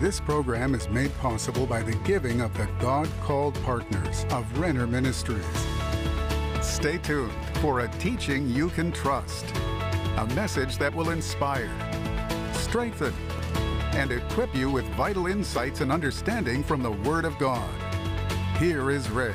This program is made possible by the giving of the God called partners of Renner Ministries. Stay tuned for a teaching you can trust, a message that will inspire, strengthen, and equip you with vital insights and understanding from the Word of God. Here is Rick.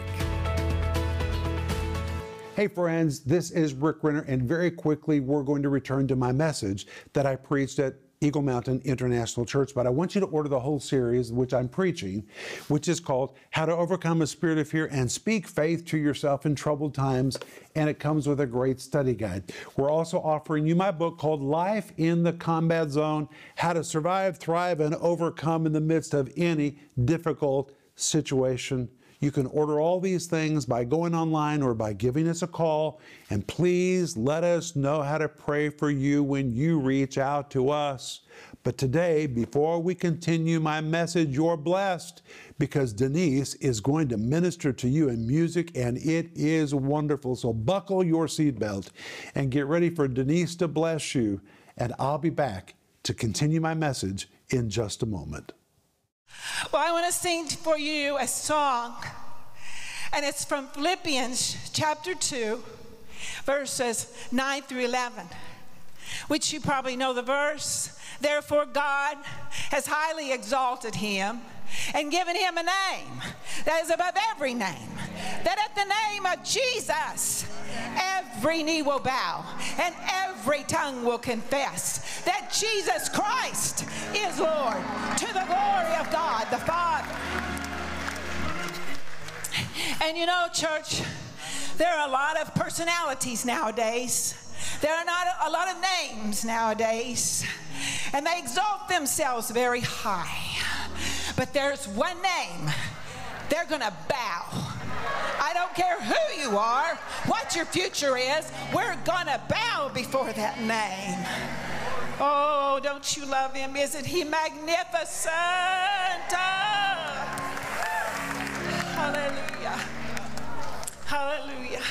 Hey, friends, this is Rick Renner, and very quickly we're going to return to my message that I preached at Eagle Mountain International Church. But I want you to order the whole series, which I'm preaching, which is called How to Overcome a Spirit of Fear and Speak Faith to Yourself in Troubled Times. And it comes with a great study guide. We're also offering you my book called Life in the Combat Zone How to Survive, Thrive, and Overcome in the Midst of Any Difficult Situation. You can order all these things by going online or by giving us a call. And please let us know how to pray for you when you reach out to us. But today, before we continue my message, you're blessed because Denise is going to minister to you in music and it is wonderful. So buckle your seatbelt and get ready for Denise to bless you. And I'll be back to continue my message in just a moment. Well, I want to sing for you a song, and it's from Philippians chapter 2, verses 9 through 11, which you probably know the verse. Therefore, God has highly exalted him and given him a name that is above every name, that at the name of Jesus, every knee will bow and every tongue will confess that Jesus Christ is Lord to the glory of God And you know, church, there are a lot of personalities nowadays. There are not a lot of names nowadays, and they exalt themselves very high. But there's one name they're going to bow. I don't care who you are, what your future is, we're going to bow before that name. Oh, don't you love him? Isn't he magnificent? Oh, hallelujah. Hallelujah.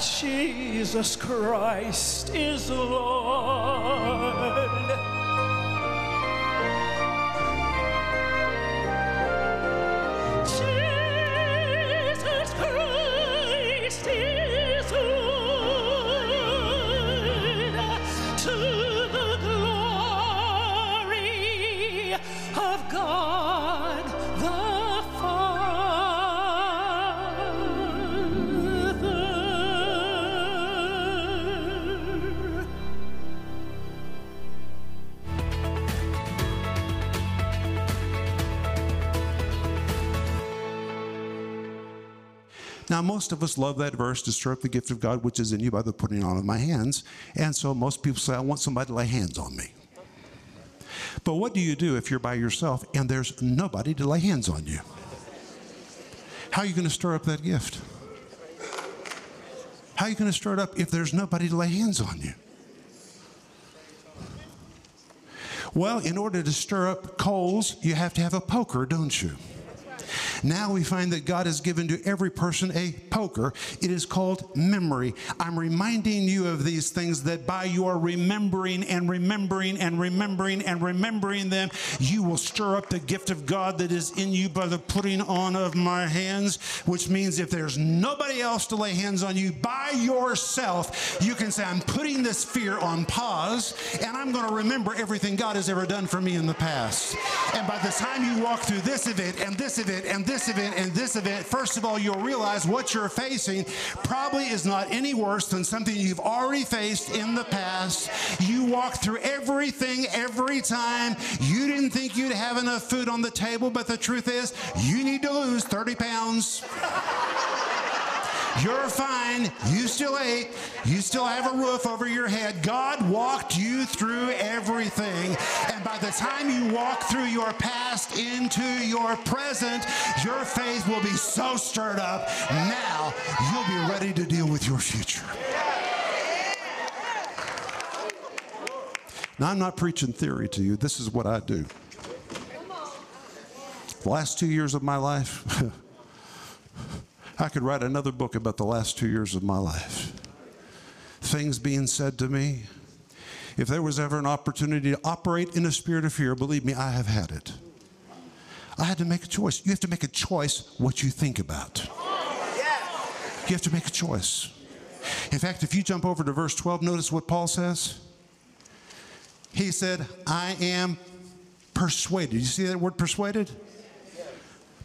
Jesus Christ is Lord. Now, most of us love that verse to stir up the gift of God which is in you by the putting on of my hands. And so most people say, I want somebody to lay hands on me. But what do you do if you're by yourself and there's nobody to lay hands on you? How are you going to stir up that gift? How are you going to stir it up if there's nobody to lay hands on you? Well, in order to stir up coals, you have to have a poker, don't you? Now we find that God has given to every person a poker. It is called memory. I'm reminding you of these things that by your remembering and remembering and remembering and remembering them, you will stir up the gift of God that is in you by the putting on of my hands, which means if there's nobody else to lay hands on you by yourself, you can say, I'm putting this fear on pause and I'm going to remember everything God has ever done for me in the past. And by the time you walk through this event and this event and this event and this event, first of all, you'll realize what you're facing probably is not any worse than something you've already faced in the past. You walk through everything every time. You didn't think you'd have enough food on the table, but the truth is, you need to lose 30 pounds. You're fine. You still ate. You still have a roof over your head. God walked you through everything. And by the time you walk through your past into your present, your faith will be so stirred up. Now you'll be ready to deal with your future. Now, I'm not preaching theory to you. This is what I do. The last two years of my life, I could write another book about the last two years of my life. Things being said to me. If there was ever an opportunity to operate in a spirit of fear, believe me, I have had it. I had to make a choice. You have to make a choice what you think about. You have to make a choice. In fact, if you jump over to verse 12, notice what Paul says. He said, I am persuaded. You see that word persuaded?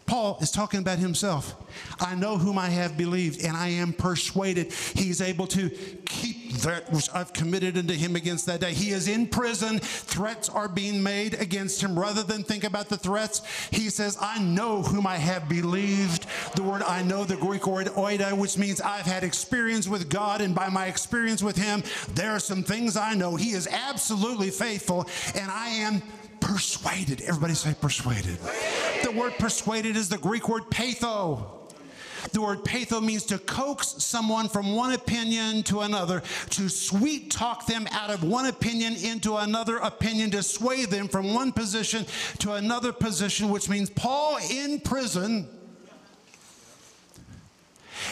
Paul is talking about himself. I know whom I have believed, and I am persuaded he's able to keep that which I've committed unto him against that day. He is in prison. Threats are being made against him. Rather than think about the threats, he says, I know whom I have believed. The word I know, the Greek word oida, which means I've had experience with God, and by my experience with him, there are some things I know. He is absolutely faithful, and I am persuaded. Everybody say persuaded. The word persuaded is the Greek word peitho. The word peitho means to coax someone from one opinion to another, to sweet talk them out of one opinion into another opinion, to sway them from one position to another position, which means Paul in prison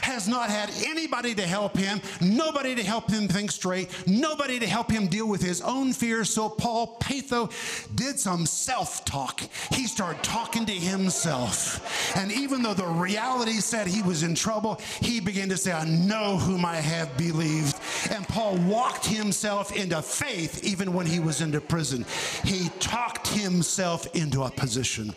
has not had anybody to help him, nobody to help him think straight, nobody to help him deal with his own fears. So Paul Peitho did some self talk. He started talking to himself. And even though the reality said he was in trouble, he began to say, I know whom I have believed. And Paul walked himself into faith even when he was into prison. He talked himself into a position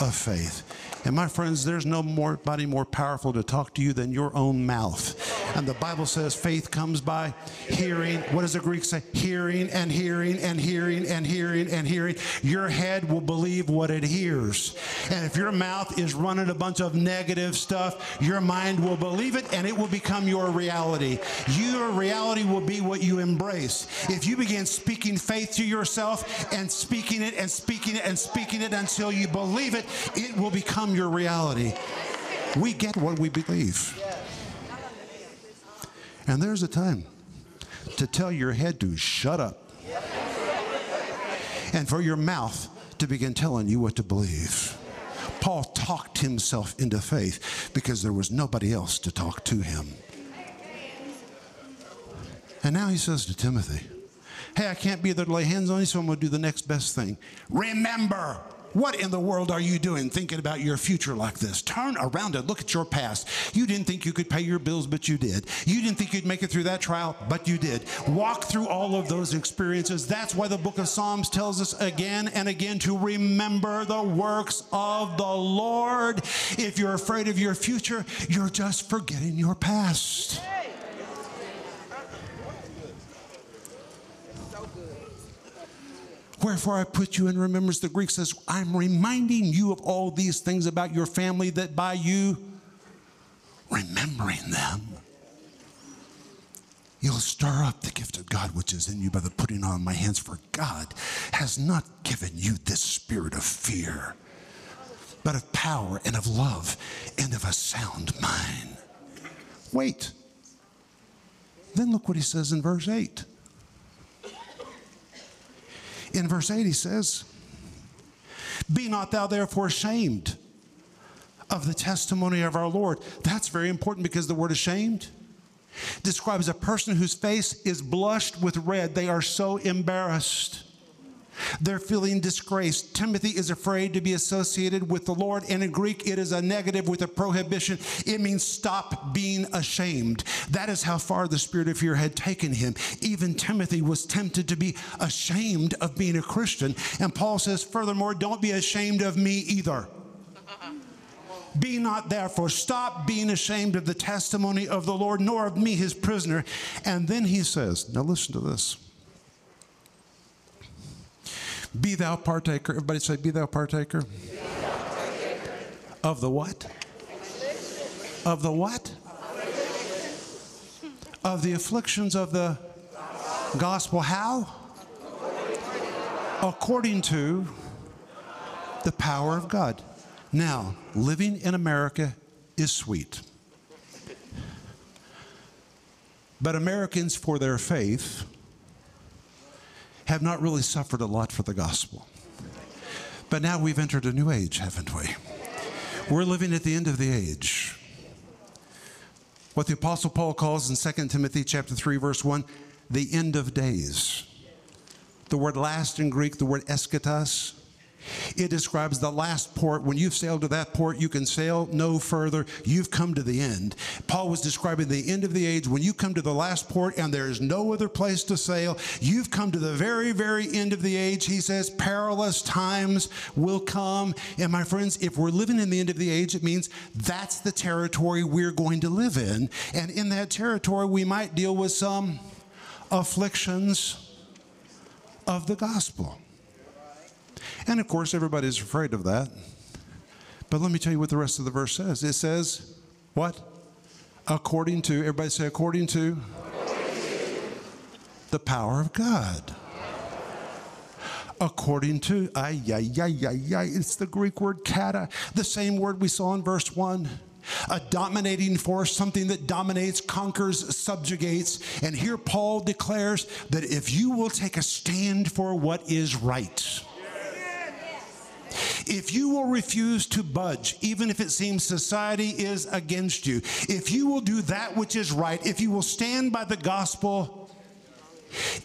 of faith. And my friends, there's nobody more powerful to talk to you than your own mouth. And the Bible says faith comes by hearing. What does the Greek say? Hearing and hearing and hearing and hearing and hearing. Your head will believe what it hears. And if your mouth is running a bunch of negative stuff, your mind will believe it and it will become your reality. Your reality will be what you embrace. If you begin speaking faith to yourself and speaking it and speaking it and speaking it until you believe it, it will become your reality. We get what we believe. And there's a time to tell your head to shut up and for your mouth to begin telling you what to believe. Paul talked himself into faith because there was nobody else to talk to him. And now he says to Timothy, Hey, I can't be there to lay hands on you, so I'm going to do the next best thing. Remember. What in the world are you doing thinking about your future like this? Turn around and look at your past. You didn't think you could pay your bills, but you did. You didn't think you'd make it through that trial, but you did. Walk through all of those experiences. That's why the book of Psalms tells us again and again to remember the works of the Lord. If you're afraid of your future, you're just forgetting your past. Wherefore I put you in remembrance. The Greek says, I'm reminding you of all these things about your family that by you remembering them, you'll stir up the gift of God which is in you by the putting on my hands. For God has not given you this spirit of fear, but of power and of love and of a sound mind. Wait. Then look what he says in verse 8. In verse 8, he says, Be not thou therefore ashamed of the testimony of our Lord. That's very important because the word ashamed describes a person whose face is blushed with red. They are so embarrassed. They're feeling disgraced. Timothy is afraid to be associated with the Lord, and in Greek, it is a negative with a prohibition. It means stop being ashamed. That is how far the spirit of fear had taken him. Even Timothy was tempted to be ashamed of being a Christian. And Paul says, furthermore, don't be ashamed of me either. Be not therefore, stop being ashamed of the testimony of the Lord, nor of me, his prisoner. And then he says, now listen to this. Be thou partaker. Everybody say, Be thou partaker. Of the what? Of the what? Of the afflictions of the gospel. How? According to the power of God. Now, living in America is sweet. But Americans, for their faith, have not really suffered a lot for the gospel. But now we've entered a new age, haven't we? We're living at the end of the age. What the apostle Paul calls in 2 Timothy chapter 3 verse 1, the end of days. The word last in Greek, the word eschatos, it describes the last port. When you've sailed to that port, you can sail no further. You've come to the end. Paul was describing the end of the age. When you come to the last port and there is no other place to sail, you've come to the very, very end of the age. He says, perilous times will come. And my friends, if we're living in the end of the age, it means that's the territory we're going to live in. And in that territory, we might deal with some afflictions of the gospel. And of course, everybody's afraid of that. But let me tell you what the rest of the verse says. It says, what? According to, everybody say, according to, the power of God. According to, ay, ay, ay, ay, ay, it's the Greek word kata, the same word we saw in verse 1 a dominating force, something that dominates, conquers, subjugates. And here Paul declares that if you will take a stand for what is right, if you will refuse to budge, even if it seems society is against you, if you will do that which is right, if you will stand by the gospel,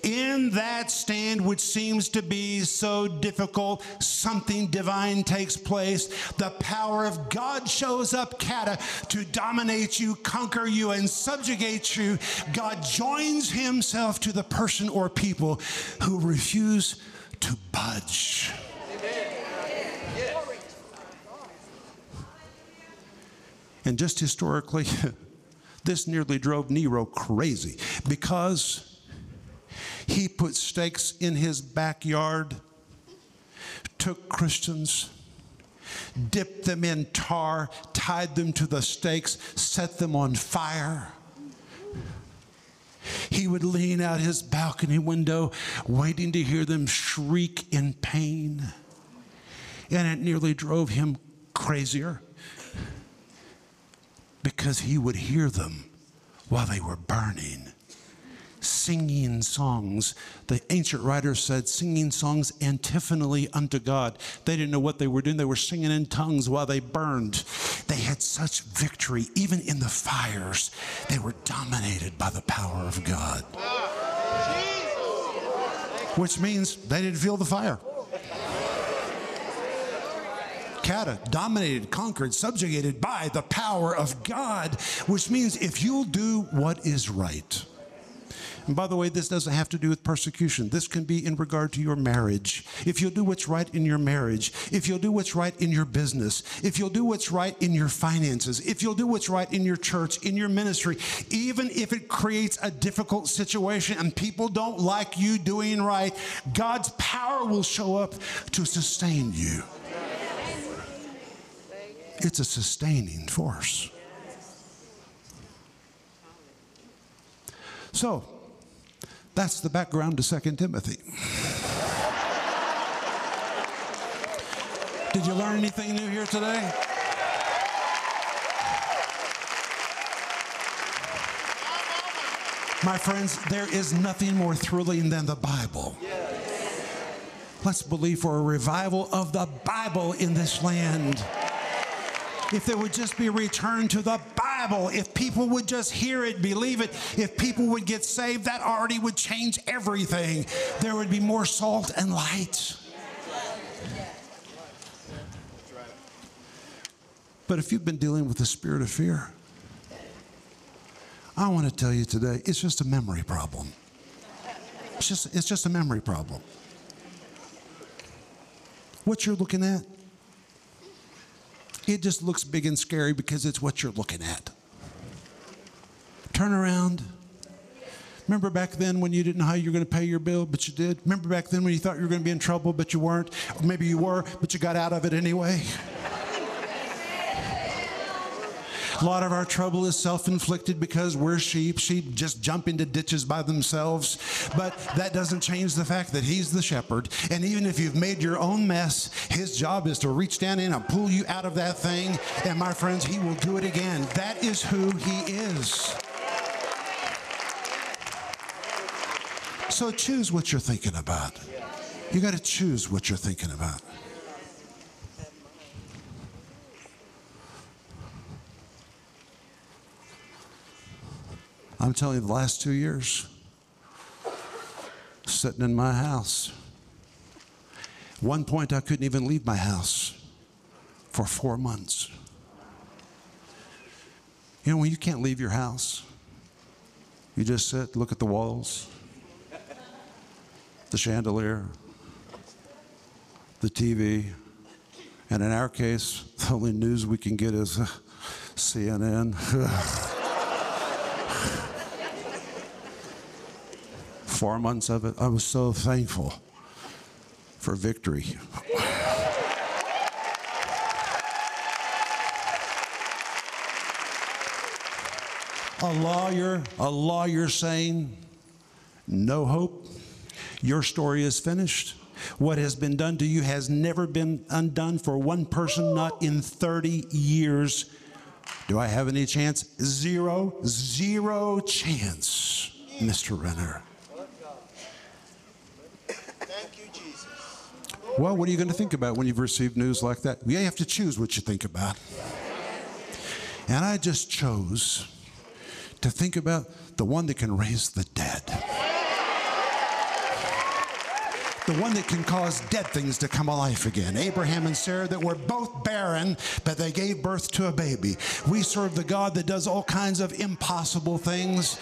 in that stand, which seems to be so difficult, something divine takes place. The power of God shows up, kata, to dominate you, conquer you, and subjugate you. God joins himself to the person or people who refuse to budge. And just historically, this nearly drove Nero crazy because he put stakes in his backyard, took Christians, dipped them in tar, tied them to the stakes, set them on fire. He would lean out his balcony window, waiting to hear them shriek in pain. And it nearly drove him crazier because he would hear them while they were burning. Singing songs. The ancient writers said singing songs antiphonally unto God. They didn't know what they were doing. They were singing in tongues while they burned. They had such victory, even in the fires. They were dominated by the power of God. Ah, Which means they didn't feel the fire. Kata, dominated, conquered, subjugated by the power of God, which means if you'll do what is right. And by the way, this doesn't have to do with persecution. This can be in regard to your marriage. If you'll do what's right in your marriage, if you'll do what's right in your business, if you'll do what's right in your finances, if you'll do what's right in your church, in your ministry, even if it creates a difficult situation and people don't like you doing right, God's power will show up to sustain you. It's a sustaining force. So, that's the background to 2 Timothy. Did you learn anything new here today? My friends, there is nothing more thrilling than the Bible. Let's believe for a revival of the Bible in this land. If there would just be returned to the Bible, if people would just hear it, believe it, if people would get saved, that already would change everything. There would be more salt and light. But if you've been dealing with the spirit of fear, I want to tell you today, it's just a memory problem. It's just, it's just a memory problem. What you're looking at, it just looks big and scary because it's what you're looking at. Turn around. Remember back then when you didn't know how you were going to pay your bill, but you did? Remember back then when you thought you were going to be in trouble, but you weren't? Or maybe you were, but you got out of it anyway? A lot of our trouble is self inflicted because we're sheep. Sheep just jump into ditches by themselves. But that doesn't change the fact that He's the shepherd. And even if you've made your own mess, His job is to reach down in and pull you out of that thing. And my friends, He will do it again. That is who He is. So choose what you're thinking about. You got to choose what you're thinking about. I'm telling you, the last two years, sitting in my house. One point, I couldn't even leave my house for four months. You know, when you can't leave your house, you just sit, look at the walls, the chandelier, the TV, and in our case, the only news we can get is uh, CNN. Four months of it, I was so thankful for victory. a lawyer, a lawyer saying, no hope, your story is finished. What has been done to you has never been undone for one person, not in 30 years. Do I have any chance? Zero, zero chance, Mr. Renner. Thank you, Jesus. Well, what are you going to think about when you've received news like that? You have to choose what you think about. And I just chose to think about the one that can raise the dead. The one that can cause dead things to come alive again. Abraham and Sarah, that were both barren, but they gave birth to a baby. We serve the God that does all kinds of impossible things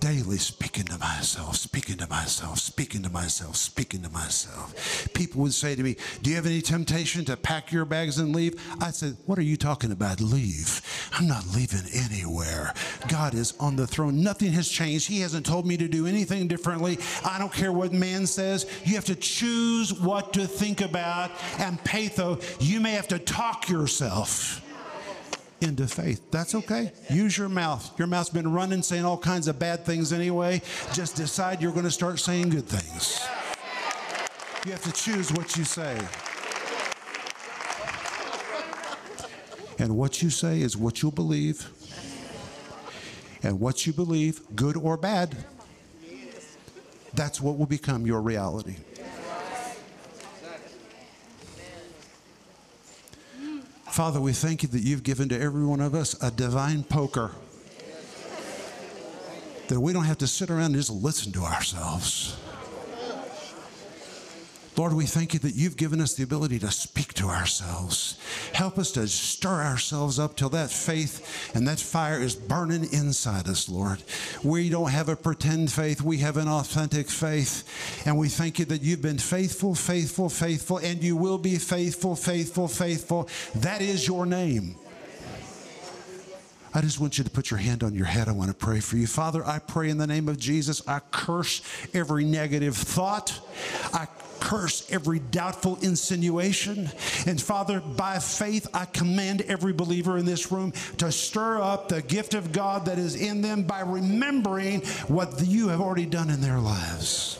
daily speaking to myself, speaking to myself, speaking to myself, speaking to myself. People would say to me, Do you have any temptation to pack your bags and leave? I said, What are you talking about? Leave. I'm not leaving anywhere. God is on the throne. Nothing has changed. He hasn't told me to do anything differently. I don't care what man says. You have to choose what to think about. And Peitho, you may have to talk yourself into faith. That's okay. Use your mouth. Your mouth's been running saying all kinds of bad things anyway. Just decide you're going to start saying good things. You have to choose what you say. And what you say is what you'll believe. And what you believe, good or bad, that's what will become your reality. Father, we thank you that you've given to every one of us a divine poker. That we don't have to sit around and just listen to ourselves. Lord, we thank you that you've given us the ability to speak to ourselves. Help us to stir ourselves up till that faith and that fire is burning inside us, Lord. We don't have a pretend faith, we have an authentic faith. And we thank you that you've been faithful, faithful, faithful, and you will be faithful, faithful, faithful. That is your name. I just want you to put your hand on your head. I want to pray for you. Father, I pray in the name of Jesus, I curse every negative thought. I curse every doubtful insinuation. And Father, by faith, I command every believer in this room to stir up the gift of God that is in them by remembering what you have already done in their lives.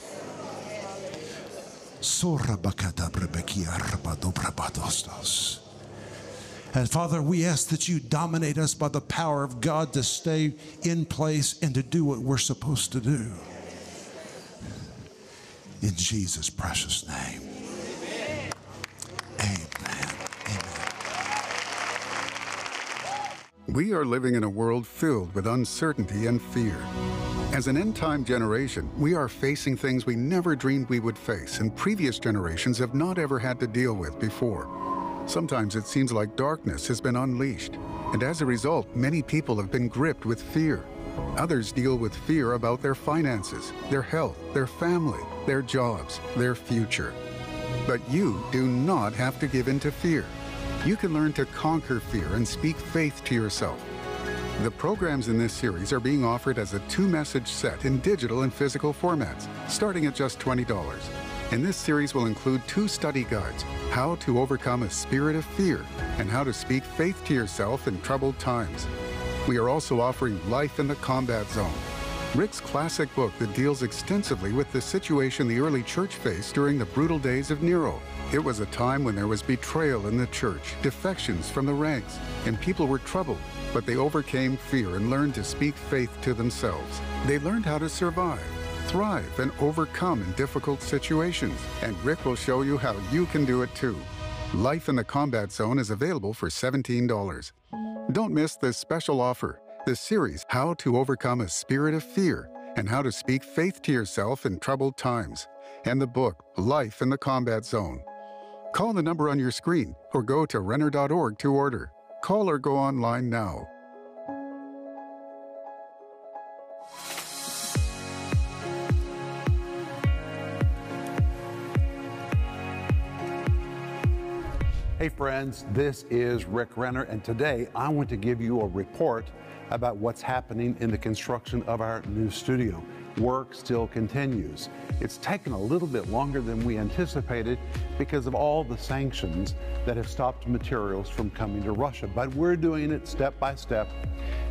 And Father, we ask that you dominate us by the power of God to stay in place and to do what we're supposed to do. In Jesus' precious name. Amen. Amen. We are living in a world filled with uncertainty and fear. As an end time generation, we are facing things we never dreamed we would face and previous generations have not ever had to deal with before. Sometimes it seems like darkness has been unleashed, and as a result, many people have been gripped with fear. Others deal with fear about their finances, their health, their family, their jobs, their future. But you do not have to give in to fear. You can learn to conquer fear and speak faith to yourself. The programs in this series are being offered as a two message set in digital and physical formats, starting at just $20. And this series will include two study guides How to Overcome a Spirit of Fear and How to Speak Faith to Yourself in Troubled Times. We are also offering Life in the Combat Zone, Rick's classic book that deals extensively with the situation the early church faced during the brutal days of Nero. It was a time when there was betrayal in the church, defections from the ranks, and people were troubled, but they overcame fear and learned to speak faith to themselves. They learned how to survive, thrive, and overcome in difficult situations. And Rick will show you how you can do it too. Life in the Combat Zone is available for $17. Don't miss this special offer the series How to Overcome a Spirit of Fear and How to Speak Faith to Yourself in Troubled Times, and the book Life in the Combat Zone. Call the number on your screen or go to Renner.org to order. Call or go online now. Hey, friends, this is Rick Renner, and today I want to give you a report about what's happening in the construction of our new studio. Work still continues. It's taken a little bit longer than we anticipated because of all the sanctions that have stopped materials from coming to Russia, but we're doing it step by step.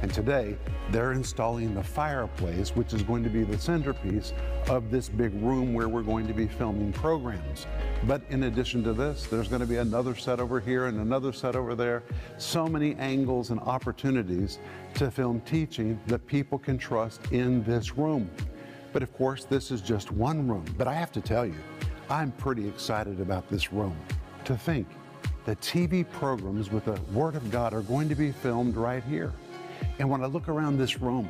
And today, they're installing the fireplace, which is going to be the centerpiece of this big room where we're going to be filming programs. But in addition to this, there's going to be another set over here and another set over there. So many angles and opportunities to film teaching that people can trust in this room. But of course, this is just one room. But I have to tell you, I'm pretty excited about this room. To think the TV programs with the Word of God are going to be filmed right here. And when I look around this room,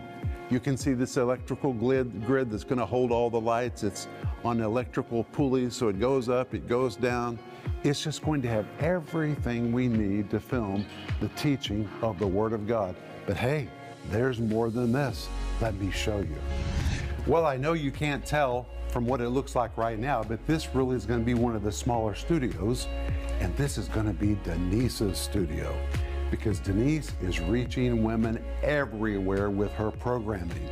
you can see this electrical grid, that's going to hold all the lights. It's on electrical pulleys, so it goes up, it goes down. It's just going to have everything we need to film the teaching of the Word of God. But hey, there's more than this. Let me show you. Well, I know you can't tell from what it looks like right now, but this really is going to be one of the smaller studios, and this is going to be Denise's studio because Denise is reaching women everywhere with her programming.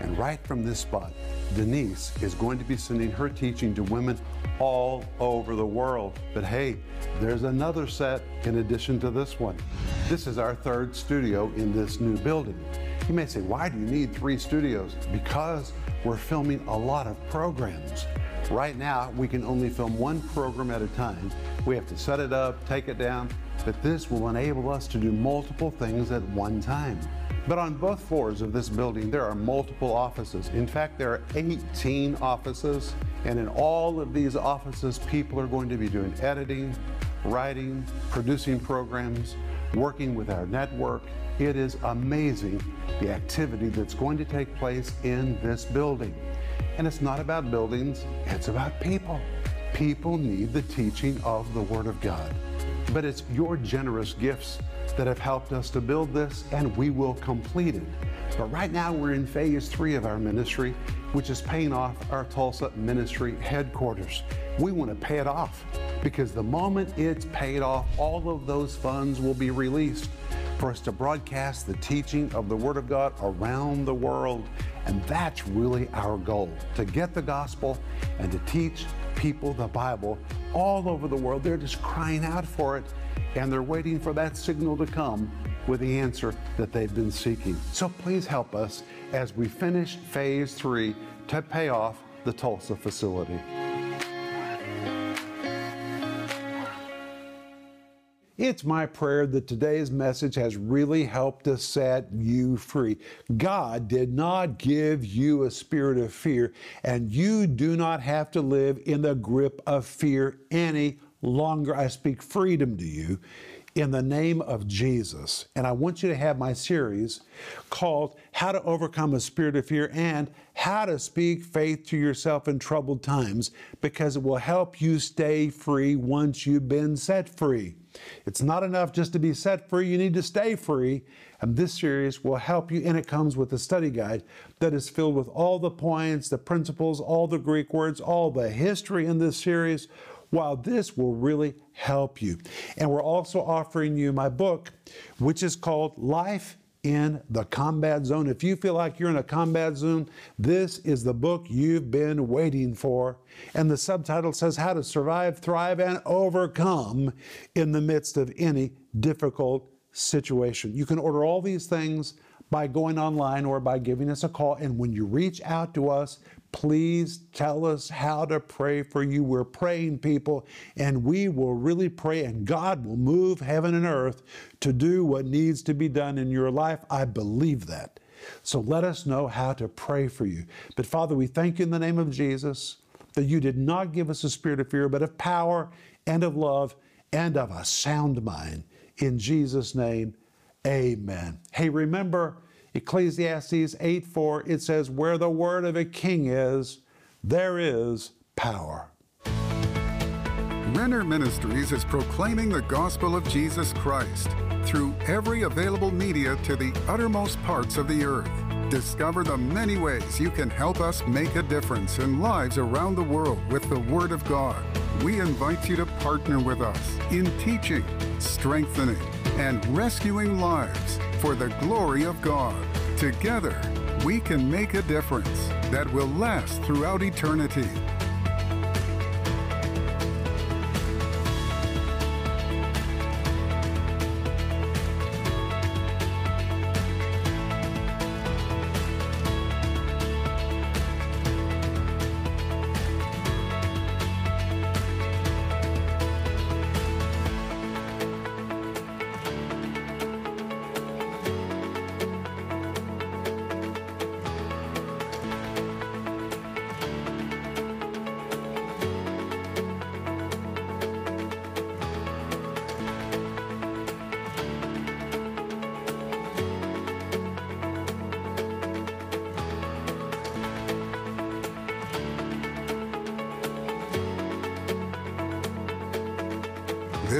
And right from this spot, Denise is going to be sending her teaching to women all over the world. But hey, there's another set in addition to this one. This is our third studio in this new building. You may say, why do you need three studios? Because we're filming a lot of programs. Right now, we can only film one program at a time. We have to set it up, take it down, but this will enable us to do multiple things at one time. But on both floors of this building, there are multiple offices. In fact, there are 18 offices, and in all of these offices, people are going to be doing editing, writing, producing programs, working with our network. It is amazing the activity that's going to take place in this building. And it's not about buildings, it's about people. People need the teaching of the Word of God. But it's your generous gifts that have helped us to build this, and we will complete it. But right now, we're in phase three of our ministry, which is paying off our Tulsa ministry headquarters. We want to pay it off because the moment it's paid off, all of those funds will be released for us to broadcast the teaching of the Word of God around the world. And that's really our goal to get the gospel and to teach people the Bible all over the world. They're just crying out for it and they're waiting for that signal to come with the answer that they've been seeking. So please help us as we finish phase three to pay off the Tulsa facility. It's my prayer that today's message has really helped to set you free. God did not give you a spirit of fear, and you do not have to live in the grip of fear any longer. I speak freedom to you in the name of Jesus. And I want you to have my series called How to Overcome a Spirit of Fear and How to Speak Faith to Yourself in Troubled Times because it will help you stay free once you've been set free. It's not enough just to be set free, you need to stay free. And this series will help you, and it comes with a study guide that is filled with all the points, the principles, all the Greek words, all the history in this series while this will really help you. And we're also offering you my book, which is called Life in the Combat Zone. If you feel like you're in a combat zone, this is the book you've been waiting for. And the subtitle says How to Survive, Thrive, and Overcome in the Midst of Any Difficult Situation. You can order all these things by going online or by giving us a call. And when you reach out to us, please tell us how to pray for you. We're praying people, and we will really pray, and God will move heaven and earth to do what needs to be done in your life. I believe that. So let us know how to pray for you. But Father, we thank you in the name of Jesus that you did not give us a spirit of fear, but of power and of love and of a sound mind. In Jesus' name, amen. Hey, remember, Ecclesiastes 8 4, it says, Where the word of a king is, there is power. Renner Ministries is proclaiming the gospel of Jesus Christ through every available media to the uttermost parts of the earth. Discover the many ways you can help us make a difference in lives around the world with the Word of God. We invite you to partner with us in teaching, strengthening, and rescuing lives for the glory of God. Together, we can make a difference that will last throughout eternity.